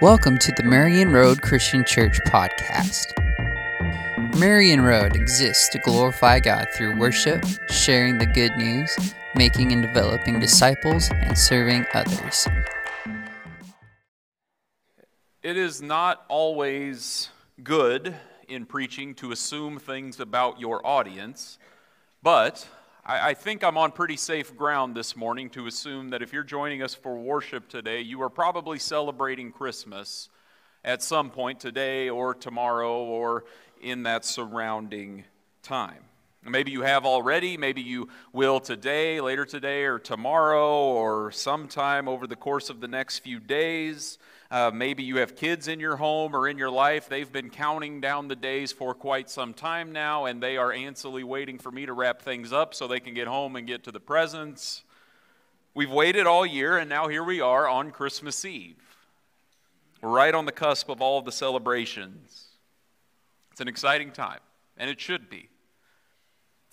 Welcome to the Marion Road Christian Church podcast. Marion Road exists to glorify God through worship, sharing the good news, making and developing disciples, and serving others. It is not always good in preaching to assume things about your audience, but I, I, think I'm on pretty safe ground this morning to assume that if you're joining us for worship today, you are probably celebrating Christmas at some point today or tomorrow or in that surrounding time. Maybe you have already, maybe you will today, later today, or tomorrow, or sometime over the course of the next few days. Uh, maybe you have kids in your home or in your life. They've been counting down the days for quite some time now, and they are anxiously waiting for me to wrap things up so they can get home and get to the presents. We've waited all year, and now here we are on Christmas Eve. We're right on the cusp of all of the celebrations. It's an exciting time, and it should be.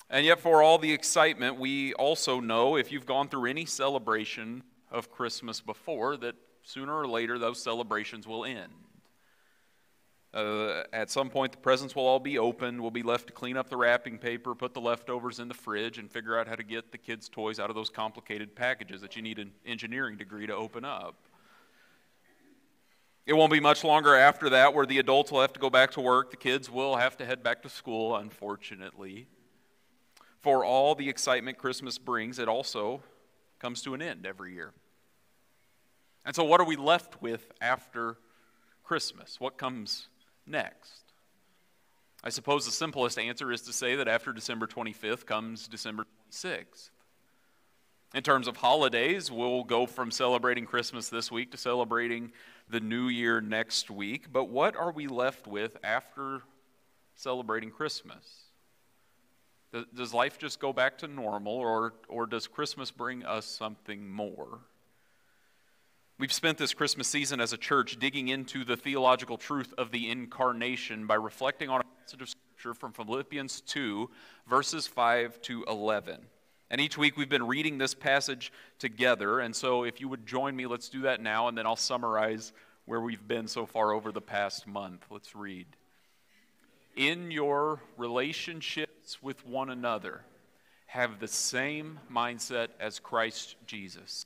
And yet, for all the excitement, we also know if you've gone through any celebration of Christmas before that sooner or later those celebrations will end. Uh, at some point, the presents will all be opened. We'll be left to clean up the wrapping paper, put the leftovers in the fridge, and figure out how to get the kids' toys out of those complicated packages that you need an engineering degree to open up. It won't be much longer after that where the adults will have to go back to work. The kids will have to head back to school, unfortunately. For all the excitement Christmas brings, it also comes to an end every year. And so, what are we left with after Christmas? What comes next? I suppose the simplest answer is to say that after December 25th comes December 26th. In terms of holidays, we'll go from celebrating Christmas this week to celebrating the new year next week. But what are we left with after celebrating Christmas? Does life just go back to normal, or, or does Christmas bring us something more? We've spent this Christmas season as a church digging into the theological truth of the incarnation by reflecting on a passage of Scripture from Philippians 2, verses 5 to 11. And each week we've been reading this passage together. And so if you would join me, let's do that now, and then I'll summarize where we've been so far over the past month. Let's read. In your relationships with one another, have the same mindset as Christ Jesus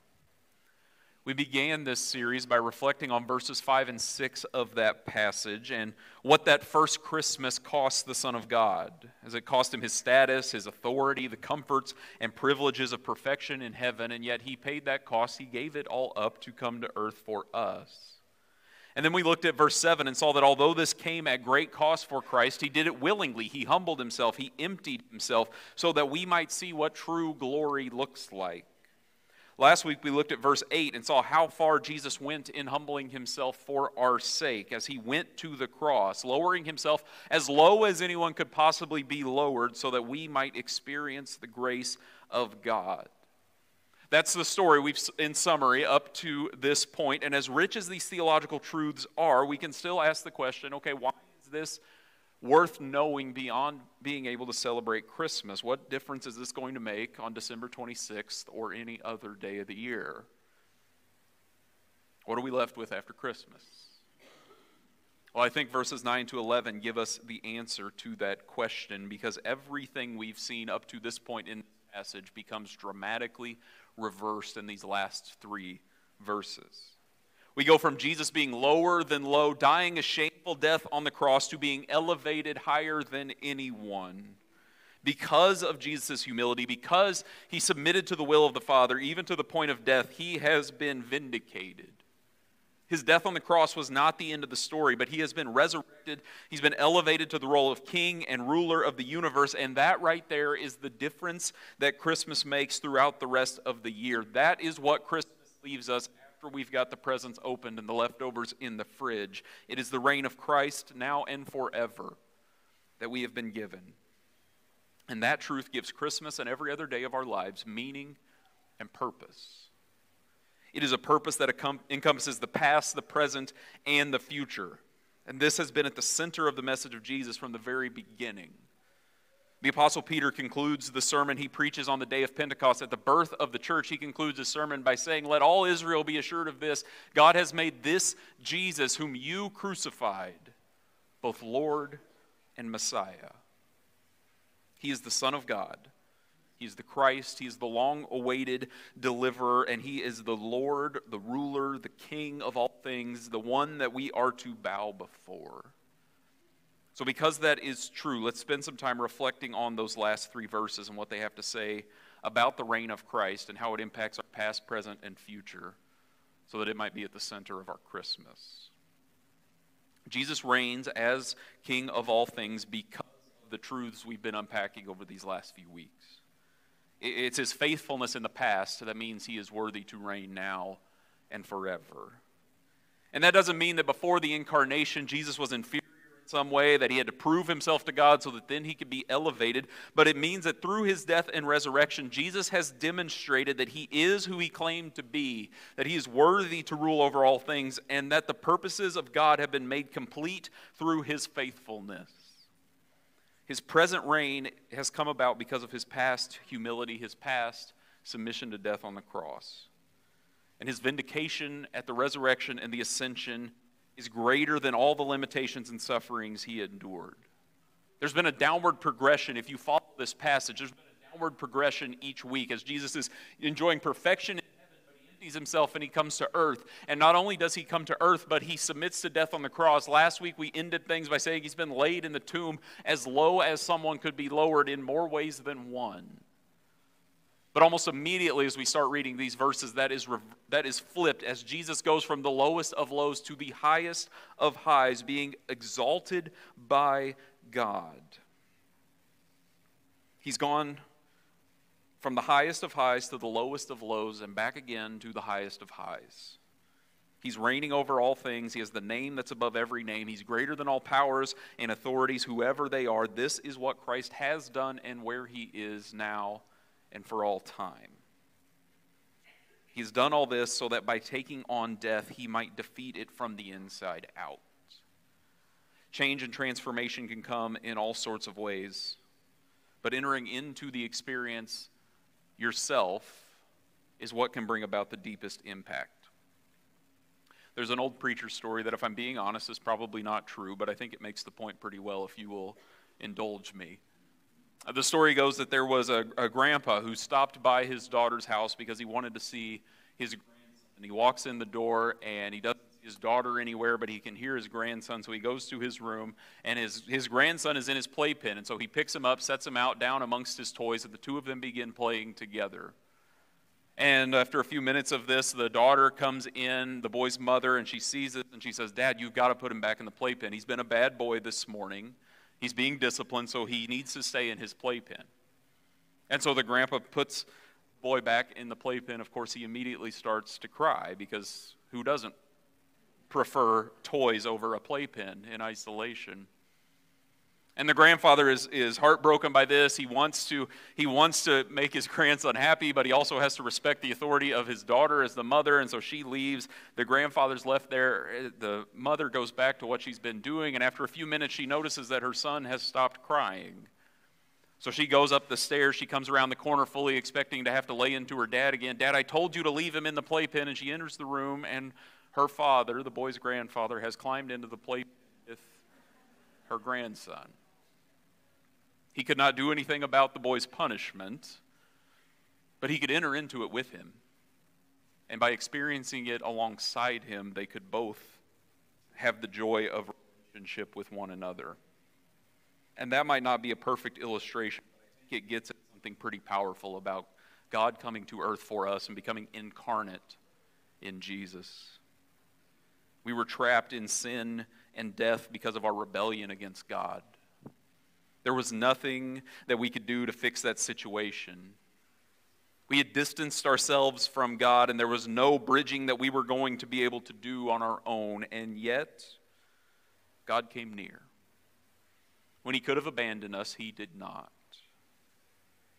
We began this series by reflecting on verses 5 and 6 of that passage and what that first Christmas cost the Son of God. As it cost him his status, his authority, the comforts and privileges of perfection in heaven, and yet he paid that cost. He gave it all up to come to earth for us. And then we looked at verse 7 and saw that although this came at great cost for Christ, he did it willingly. He humbled himself, he emptied himself so that we might see what true glory looks like. Last week we looked at verse 8 and saw how far Jesus went in humbling himself for our sake as he went to the cross, lowering himself as low as anyone could possibly be lowered so that we might experience the grace of God. That's the story we've in summary up to this point and as rich as these theological truths are, we can still ask the question, okay, why is this worth knowing beyond being able to celebrate Christmas. What difference is this going to make on December 26th or any other day of the year? What are we left with after Christmas? Well, I think verses 9 to 11 give us the answer to that question because everything we've seen up to this point in the passage becomes dramatically reversed in these last three verses. We go from Jesus being lower than low, dying a shameful death on the cross, to being elevated higher than anyone. Because of Jesus' humility, because he submitted to the will of the Father, even to the point of death, he has been vindicated. His death on the cross was not the end of the story, but he has been resurrected. He's been elevated to the role of king and ruler of the universe, and that right there is the difference that Christmas makes throughout the rest of the year. That is what Christmas leaves us after we've got the presents opened and the leftovers in the fridge. It is the reign of Christ now and forever that we have been given. And that truth gives Christmas and every other day of our lives meaning and purpose. It is a purpose that encompasses the past, the present, and the future. And this has been at the center of the message of Jesus from the very beginning. The Apostle Peter concludes the sermon he preaches on the day of Pentecost at the birth of the church. He concludes his sermon by saying, Let all Israel be assured of this God has made this Jesus, whom you crucified, both Lord and Messiah. He is the Son of God. He's the Christ. He's the long awaited deliverer, and He is the Lord, the ruler, the King of all things, the one that we are to bow before. So, because that is true, let's spend some time reflecting on those last three verses and what they have to say about the reign of Christ and how it impacts our past, present, and future so that it might be at the center of our Christmas. Jesus reigns as King of all things because of the truths we've been unpacking over these last few weeks. It's his faithfulness in the past that means he is worthy to reign now and forever. And that doesn't mean that before the incarnation, Jesus was in some way, that he had to prove himself to God so that then he could be elevated. But it means that through his death and resurrection, Jesus has demonstrated that he is who he claimed to be, that he is worthy to rule over all things, and that the purposes of God have been made complete through his faithfulness. His present reign has come about because of his past humility, his past submission to death on the cross. And his vindication at the resurrection and the ascension is greater than all the limitations and sufferings he endured. There's been a downward progression. If you follow this passage, there's been a downward progression each week as Jesus is enjoying perfection he empties himself and he comes to earth. And not only does he come to earth, but he submits to death on the cross. Last week we ended things by saying he's been laid in the tomb as low as someone could be lowered in more ways than one. But almost immediately, as we start reading these verses, that is, that is flipped as Jesus goes from the lowest of lows to the highest of highs, being exalted by God. He's gone from the highest of highs to the lowest of lows and back again to the highest of highs. He's reigning over all things. He has the name that's above every name. He's greater than all powers and authorities, whoever they are. This is what Christ has done and where he is now and for all time. He's done all this so that by taking on death, he might defeat it from the inside out. Change and transformation can come in all sorts of ways, but entering into the experience yourself is what can bring about the deepest impact. There's an old preacher story that, if I'm being honest, is probably not true, but I think it makes the point pretty well if you will indulge me. The story goes that there was a, a grandpa who stopped by his daughter's house because he wanted to see his grandson. And he walks in the door and he doesn't see his daughter anywhere, but he can hear his grandson. So he goes to his room, and his, his grandson is in his playpen. And so he picks him up, sets him out down amongst his toys, and the two of them begin playing together. And after a few minutes of this, the daughter comes in, the boy's mother, and she sees it, and she says, Dad, you've got to put him back in the playpen. He's been a bad boy this morning. He's being disciplined, so he needs to stay in his playpen. And so the grandpa puts boy back in the playpen. Of course, he immediately starts to cry because who doesn't prefer toys over a playpen in isolation. And the grandfather is, is heartbroken by this. He wants, to, he wants to make his grandson happy, but he also has to respect the authority of his daughter as the mother, and so she leaves. The grandfather's left there. The mother goes back to what she's been doing, and after a few minutes, she notices that her son has stopped crying. So she goes up the stairs. She comes around the corner, fully expecting to have to lay into her dad again. Dad, I told you to leave him in the playpen. And she enters the room, and her father, the boy's grandfather, has climbed into the playpen with her grandson. He could not do anything about the boy's punishment, but he could enter into it with him. And by experiencing it alongside him, they could both have the joy of relationship with one another. And that might not be a perfect illustration, but I think it gets at something pretty powerful about God coming to earth for us and becoming incarnate in Jesus. We were trapped in sin and death because of our rebellion against God. There was nothing that we could do to fix that situation. We had distanced ourselves from God, and there was no bridging that we were going to be able to do on our own. And yet, God came near. When He could have abandoned us, He did not.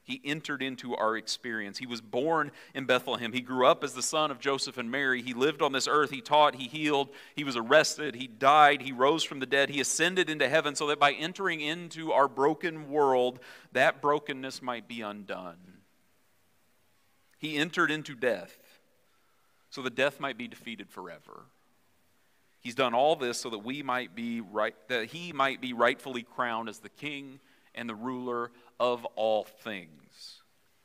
He entered into our experience. He was born in Bethlehem. He grew up as the son of Joseph and Mary. He lived on this earth. He taught, he healed, he was arrested, he died, he rose from the dead, he ascended into heaven so that by entering into our broken world, that brokenness might be undone. He entered into death so that death might be defeated forever. He's done all this so that we might be right that he might be rightfully crowned as the king and the ruler of all things.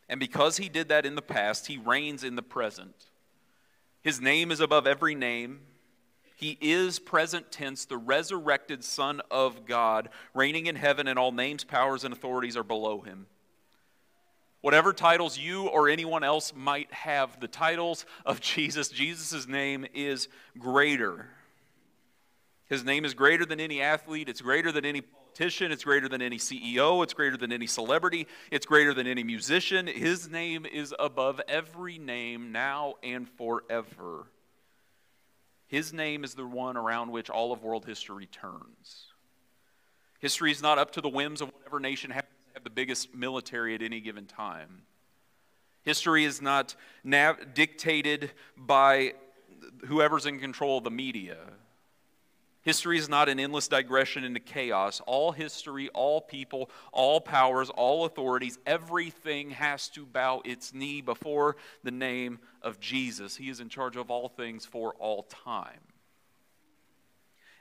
And because he did that in the past, he reigns in the present. His name is above every name. He is present tense, the resurrected Son of God, reigning in heaven, and all names, powers, and authorities are below him. Whatever titles you or anyone else might have, the titles of Jesus, Jesus' name is greater. His name is greater than any athlete, it's greater than any politician, it's greater than any CEO, it's greater than any celebrity, it's greater than any musician. His name is above every name now and forever. His name is the one around which all of world history turns. History is not up to the whims of whatever nation happens to have the biggest military at any given time. History is not nav- dictated by whoever's in control of the media. History is not an endless digression into chaos. All history, all people, all powers, all authorities, everything has to bow its knee before the name of Jesus. He is in charge of all things for all time.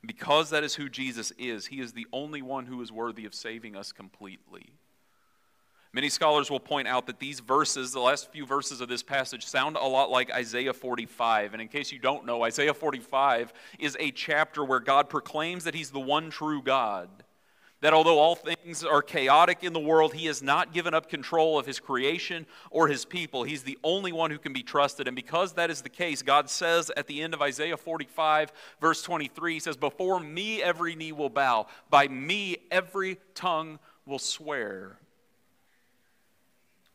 because that is who Jesus is, he is the only one who is worthy of saving us completely. Many scholars will point out that these verses, the last few verses of this passage, sound a lot like Isaiah 45. And in case you don't know, Isaiah 45 is a chapter where God proclaims that He's the one true God. That although all things are chaotic in the world, He has not given up control of His creation or His people. He's the only one who can be trusted. And because that is the case, God says at the end of Isaiah 45, verse 23, He says, Before me every knee will bow, by me every tongue will swear.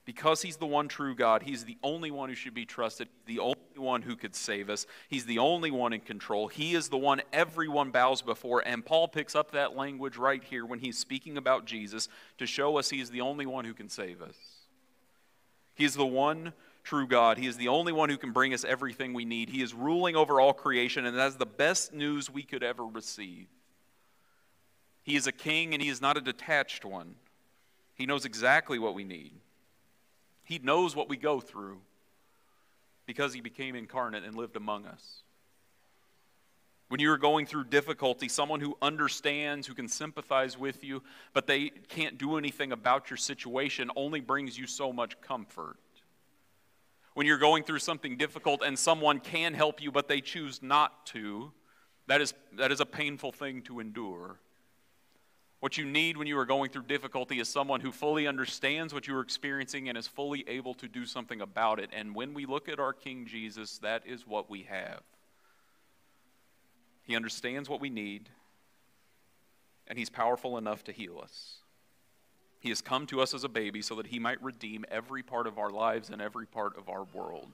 Because he's the one true God, he's the only one who should be trusted, the only one who could save us. He's the only one in control. He is the one everyone bows before. And Paul picks up that language right here when he's speaking about Jesus to show us he's the only one who can save us. He's the one true God. He is the only one who can bring us everything we need. He is ruling over all creation, and that is the best news we could ever receive. He is a king, and he is not a detached one. He knows exactly what we need. He knows what we go through because he became incarnate and lived among us. When you are going through difficulty, someone who understands, who can sympathize with you, but they can't do anything about your situation only brings you so much comfort. When you're going through something difficult and someone can help you, but they choose not to, that is, that is a painful thing to endure. What you need when you are going through difficulty is someone who fully understands what you are experiencing and is fully able to do something about it. And when we look at our King Jesus, that is what we have. He understands what we need, and He's powerful enough to heal us. He has come to us as a baby so that He might redeem every part of our lives and every part of our world.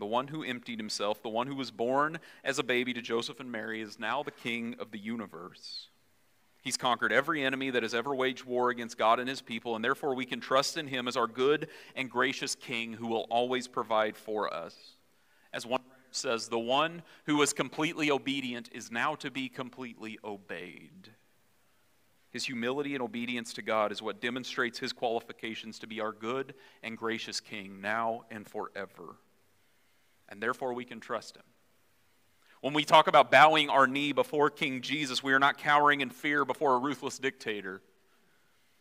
The one who emptied Himself, the one who was born as a baby to Joseph and Mary, is now the King of the universe. He's conquered every enemy that has ever waged war against God and his people, and therefore we can trust in him as our good and gracious king who will always provide for us. As one says, the one who was completely obedient is now to be completely obeyed. His humility and obedience to God is what demonstrates his qualifications to be our good and gracious king now and forever. And therefore we can trust him. When we talk about bowing our knee before King Jesus, we are not cowering in fear before a ruthless dictator.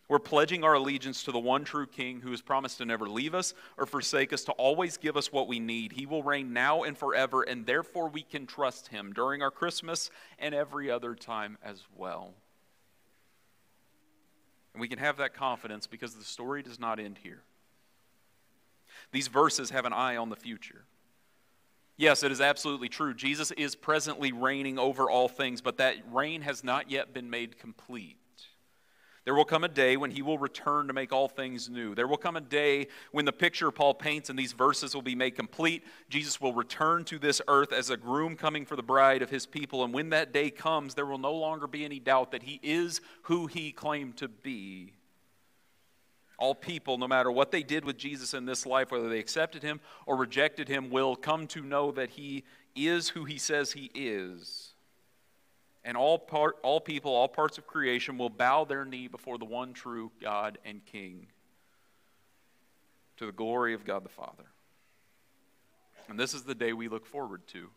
We're pledging our allegiance to the one true King who has promised to never leave us or forsake us, to always give us what we need. He will reign now and forever, and therefore we can trust him during our Christmas and every other time as well. And we can have that confidence because the story does not end here. These verses have an eye on the future. Yes, it is absolutely true. Jesus is presently reigning over all things, but that reign has not yet been made complete. There will come a day when he will return to make all things new. There will come a day when the picture Paul paints in these verses will be made complete. Jesus will return to this earth as a groom coming for the bride of his people. And when that day comes, there will no longer be any doubt that he is who he claimed to be. All people, no matter what they did with Jesus in this life, whether they accepted him or rejected him, will come to know that he is who he says he is and all, part, all people, all parts of creation will bow their knee before the one true God and King to the glory of God the Father. And this is the day we look forward to.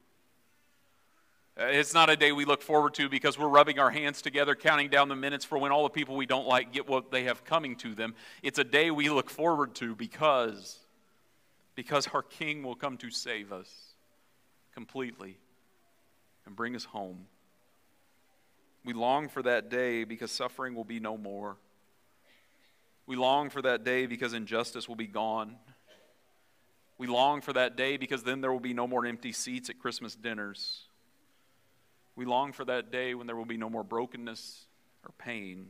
Uh, it's not a day we look forward to because we're rubbing our hands together, counting down the minutes for when all the people we don't like get what they have coming to them. It's a day we look forward to because, because our King will come to save us completely and bring us home. We long for that day because suffering will be no more. We long for that day because injustice will be gone. We long for that day because then there will be no more empty seats at Christmas dinners. We long for that day when there will be no more brokenness or pain.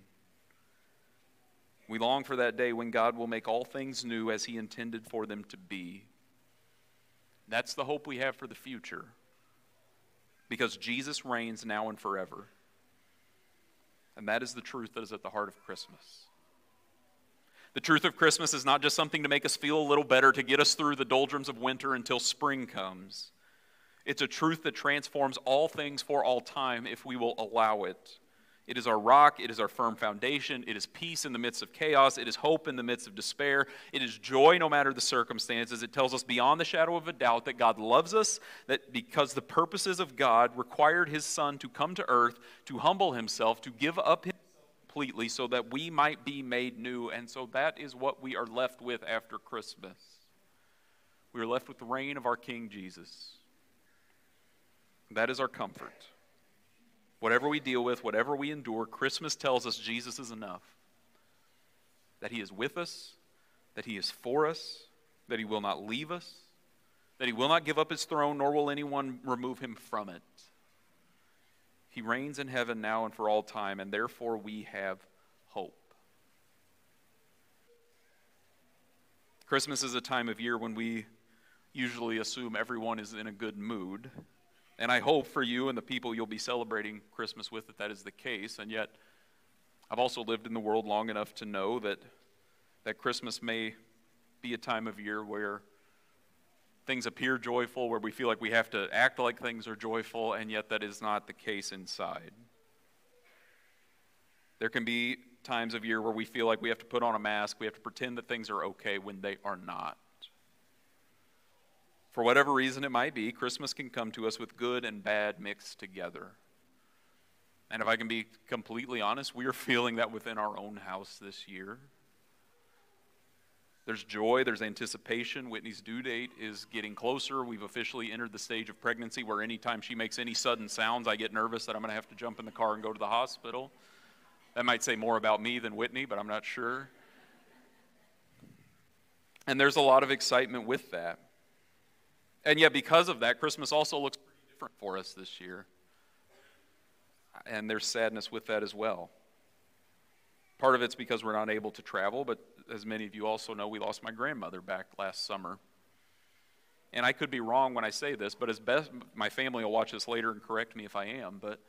We long for that day when God will make all things new as He intended for them to be. That's the hope we have for the future because Jesus reigns now and forever. And that is the truth that is at the heart of Christmas. The truth of Christmas is not just something to make us feel a little better, to get us through the doldrums of winter until spring comes. It's a truth that transforms all things for all time if we will allow it. It is our rock. It is our firm foundation. It is peace in the midst of chaos. It is hope in the midst of despair. It is joy no matter the circumstances. It tells us beyond the shadow of a doubt that God loves us, that because the purposes of God required his Son to come to earth, to humble himself, to give up himself completely so that we might be made new. And so that is what we are left with after Christmas. We are left with the reign of our King Jesus. That is our comfort. Whatever we deal with, whatever we endure, Christmas tells us Jesus is enough. That He is with us, that He is for us, that He will not leave us, that He will not give up His throne, nor will anyone remove Him from it. He reigns in heaven now and for all time, and therefore we have hope. Christmas is a time of year when we usually assume everyone is in a good mood. And I hope for you and the people you'll be celebrating Christmas with that that is the case. And yet, I've also lived in the world long enough to know that, that Christmas may be a time of year where things appear joyful, where we feel like we have to act like things are joyful, and yet that is not the case inside. There can be times of year where we feel like we have to put on a mask, we have to pretend that things are okay when they are not. For whatever reason it might be, Christmas can come to us with good and bad mixed together. And if I can be completely honest, we are feeling that within our own house this year. There's joy, there's anticipation. Whitney's due date is getting closer. We've officially entered the stage of pregnancy where anytime she makes any sudden sounds, I get nervous that I'm going to have to jump in the car and go to the hospital. That might say more about me than Whitney, but I'm not sure. And there's a lot of excitement with that. And yet, because of that, Christmas also looks pretty different for us this year. And there's sadness with that as well. Part of it's because we're not able to travel, but as many of you also know, we lost my grandmother back last summer. And I could be wrong when I say this, but as best, my family will watch this later and correct me if I am, but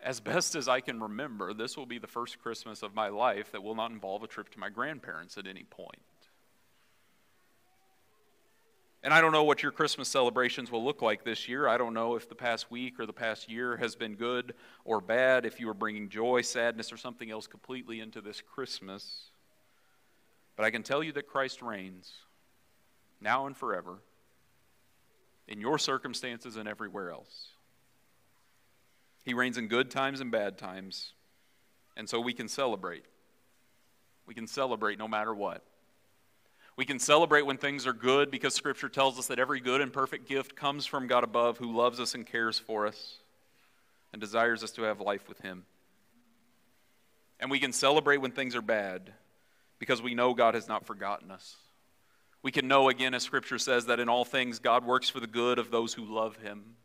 as best as I can remember, this will be the first Christmas of my life that will not involve a trip to my grandparents at any point. And I don't know what your Christmas celebrations will look like this year. I don't know if the past week or the past year has been good or bad, if you are bringing joy, sadness, or something else completely into this Christmas. But I can tell you that Christ reigns now and forever in your circumstances and everywhere else. He reigns in good times and bad times, and so we can celebrate. We can celebrate no matter what. We can celebrate when things are good because Scripture tells us that every good and perfect gift comes from God above who loves us and cares for us and desires us to have life with Him. And we can celebrate when things are bad because we know God has not forgotten us. We can know again, as Scripture says, that in all things God works for the good of those who love Him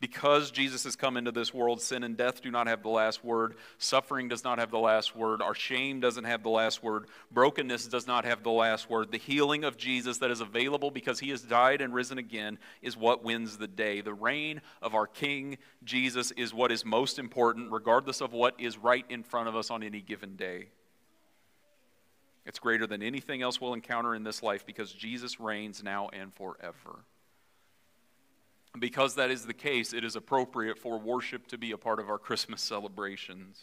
because Jesus has come into this world, sin and death do not have the last word. Suffering does not have the last word. Our shame doesn't have the last word. Brokenness does not have the last word. The healing of Jesus that is available because he has died and risen again is what wins the day. The reign of our King Jesus is what is most important, regardless of what is right in front of us on any given day. It's greater than anything else we'll encounter in this life because Jesus reigns now and forever. Because that is the case, it is appropriate for worship to be a part of our Christmas celebrations.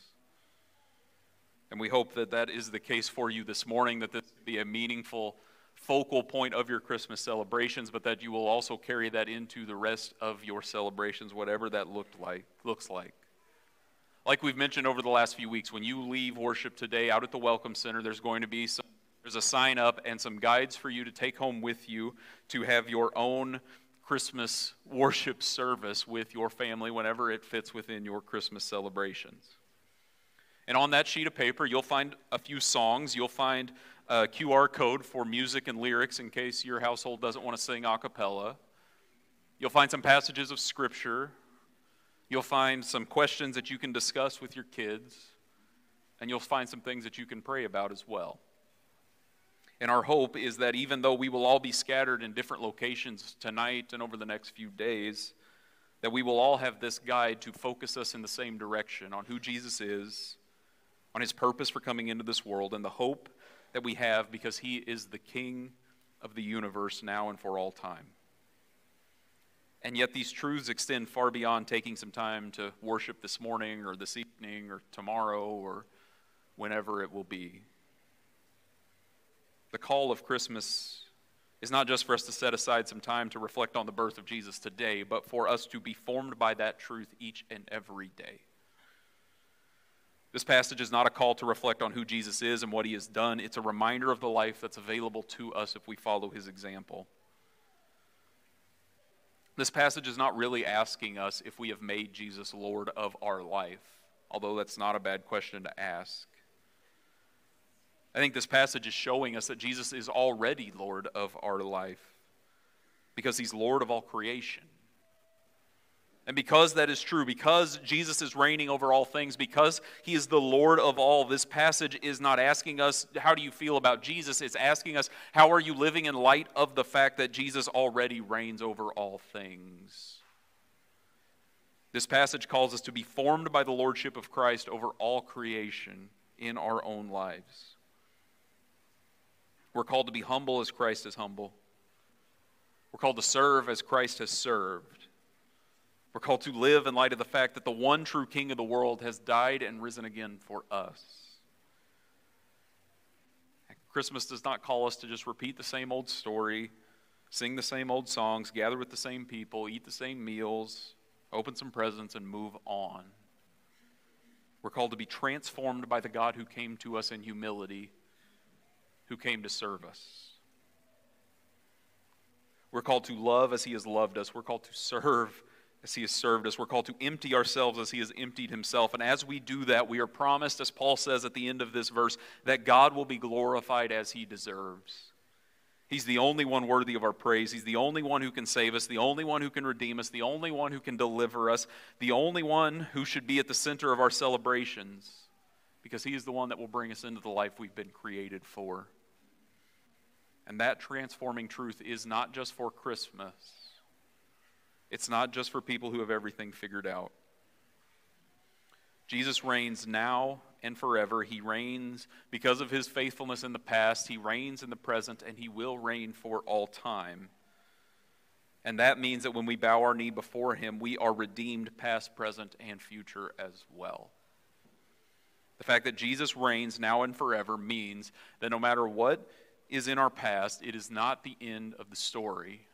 And we hope that that is the case for you this morning, that this be a meaningful focal point of your Christmas celebrations, but that you will also carry that into the rest of your celebrations, whatever that looked like, looks like. Like we've mentioned over the last few weeks, when you leave worship today out at the Welcome Center, there's going to be some, there's a sign up and some guides for you to take home with you to have your own Christmas worship service with your family whenever it fits within your Christmas celebrations. And on that sheet of paper, you'll find a few songs. You'll find a QR code for music and lyrics in case your household doesn't want to sing a cappella. You'll find some passages of Scripture. You'll find some questions that you can discuss with your kids. And you'll find some things that you can pray about as well. And our hope is that even though we will all be scattered in different locations tonight and over the next few days, that we will all have this guide to focus us in the same direction on who Jesus is, on his purpose for coming into this world, and the hope that we have because he is the King of the universe now and for all time. And yet, these truths extend far beyond taking some time to worship this morning or this evening or tomorrow or whenever it will be the call of Christmas is not just for us to set aside some time to reflect on the birth of Jesus today, but for us to be formed by that truth each and every day. This passage is not a call to reflect on who Jesus is and what he has done. It's a reminder of the life that's available to us if we follow his example. This passage is not really asking us if we have made Jesus Lord of our life, although that's not a bad question to ask. I think this passage is showing us that Jesus is already Lord of our life because he's Lord of all creation. And because that is true, because Jesus is reigning over all things, because he is the Lord of all, this passage is not asking us, How do you feel about Jesus? It's asking us, How are you living in light of the fact that Jesus already reigns over all things? This passage calls us to be formed by the Lordship of Christ over all creation in our own lives. We're called to be humble as Christ is humble. We're called to serve as Christ has served. We're called to live in light of the fact that the one true King of the world has died and risen again for us. Christmas does not call us to just repeat the same old story, sing the same old songs, gather with the same people, eat the same meals, open some presents, and move on. We're called to be transformed by the God who came to us in humility who came to serve us. We're called to love as he has loved us. We're called to serve as he has served us. We're called to empty ourselves as he has emptied himself. And as we do that, we are promised, as Paul says at the end of this verse, that God will be glorified as he deserves. He's the only one worthy of our praise. He's the only one who can save us, the only one who can redeem us, the only one who can deliver us, the only one who should be at the center of our celebrations because he is the one that will bring us into the life we've been created for. And that transforming truth is not just for Christmas, it's not just for people who have everything figured out. Jesus reigns now and forever. He reigns because of his faithfulness in the past, he reigns in the present, and he will reign for all time. And that means that when we bow our knee before him, we are redeemed past, present, and future as well. The fact that Jesus reigns now and forever means that no matter what is in our past, it is not the end of the story.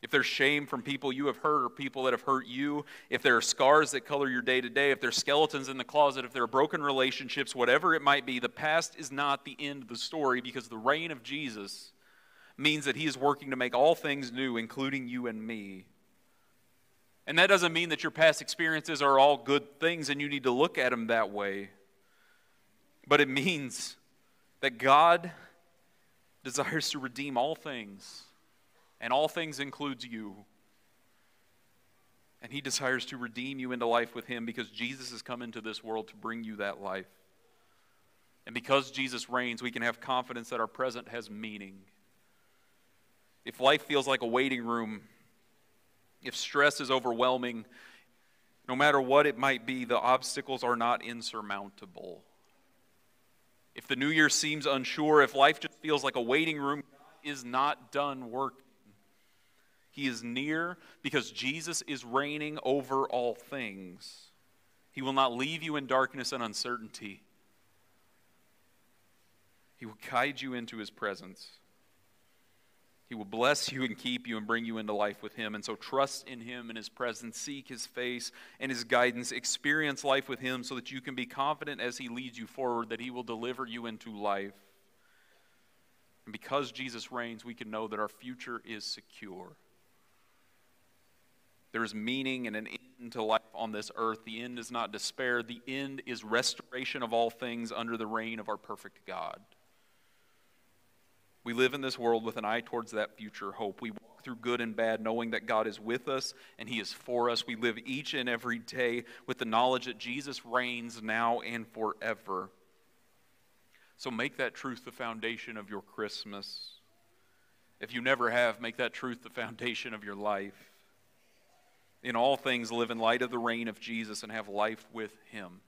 if there's shame from people you have hurt or people that have hurt you, if there are scars that color your day to day, if there's skeletons in the closet, if there are broken relationships, whatever it might be, the past is not the end of the story because the reign of Jesus means that he is working to make all things new, including you and me. And that doesn't mean that your past experiences are all good things and you need to look at them that way. But it means that God desires to redeem all things and all things includes you. And he desires to redeem you into life with him because Jesus has come into this world to bring you that life. And because Jesus reigns, we can have confidence that our present has meaning. If life feels like a waiting room, if stress is overwhelming, no matter what it might be, the obstacles are not insurmountable. If the new year seems unsure, if life just feels like a waiting room, is not done working. He is near because Jesus is reigning over all things. He will not leave you in darkness and uncertainty. He will guide you into his presence. He will bless you and keep you and bring you into life with him. And so trust in him and his presence, seek his face and his guidance, experience life with him so that you can be confident as he leads you forward that he will deliver you into life. And because Jesus reigns, we can know that our future is secure. There is meaning and an end to life on this earth. The end is not despair, the end is restoration of all things under the reign of our perfect God. We live in this world with an eye towards that future hope. We walk through good and bad knowing that God is with us and He is for us. We live each and every day with the knowledge that Jesus reigns now and forever. So make that truth the foundation of your Christmas. If you never have, make that truth the foundation of your life in all things live in light of the reign of Jesus and have life with him.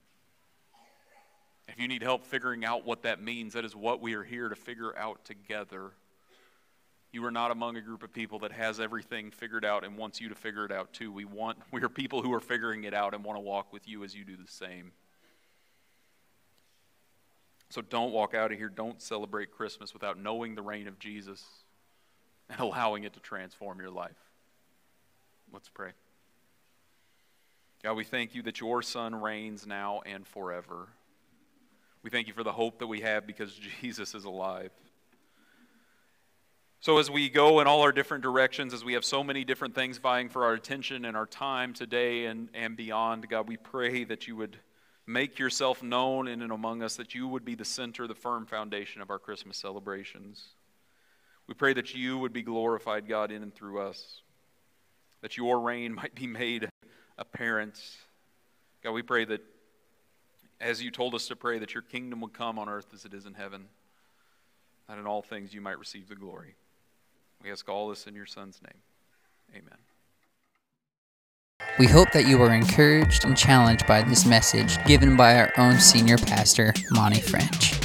If you need help figuring out what that means, that is what we are here to figure out together. You are not among a group of people that has everything figured out and wants you to figure it out too. We want we are people who are figuring it out and want to walk with you as you do the same. So don't walk out of here, don't celebrate Christmas without knowing the reign of Jesus and allowing it to transform your life. Let's pray. God, we thank you that your Son reigns now and forever. We thank you for the hope that we have because Jesus is alive. So, as we go in all our different directions, as we have so many different things vying for our attention and our time today and, and beyond, God, we pray that you would make yourself known in and among us, that you would be the center, the firm foundation of our Christmas celebrations. We pray that you would be glorified, God, in and through us, that your reign might be made apparent. God, we pray that as you told us to pray, that your kingdom would come on earth as it is in heaven, that in all things you might receive the glory. We ask all this in your Son's name. Amen. We hope that you were encouraged and challenged by this message given by our own senior pastor, Monte French.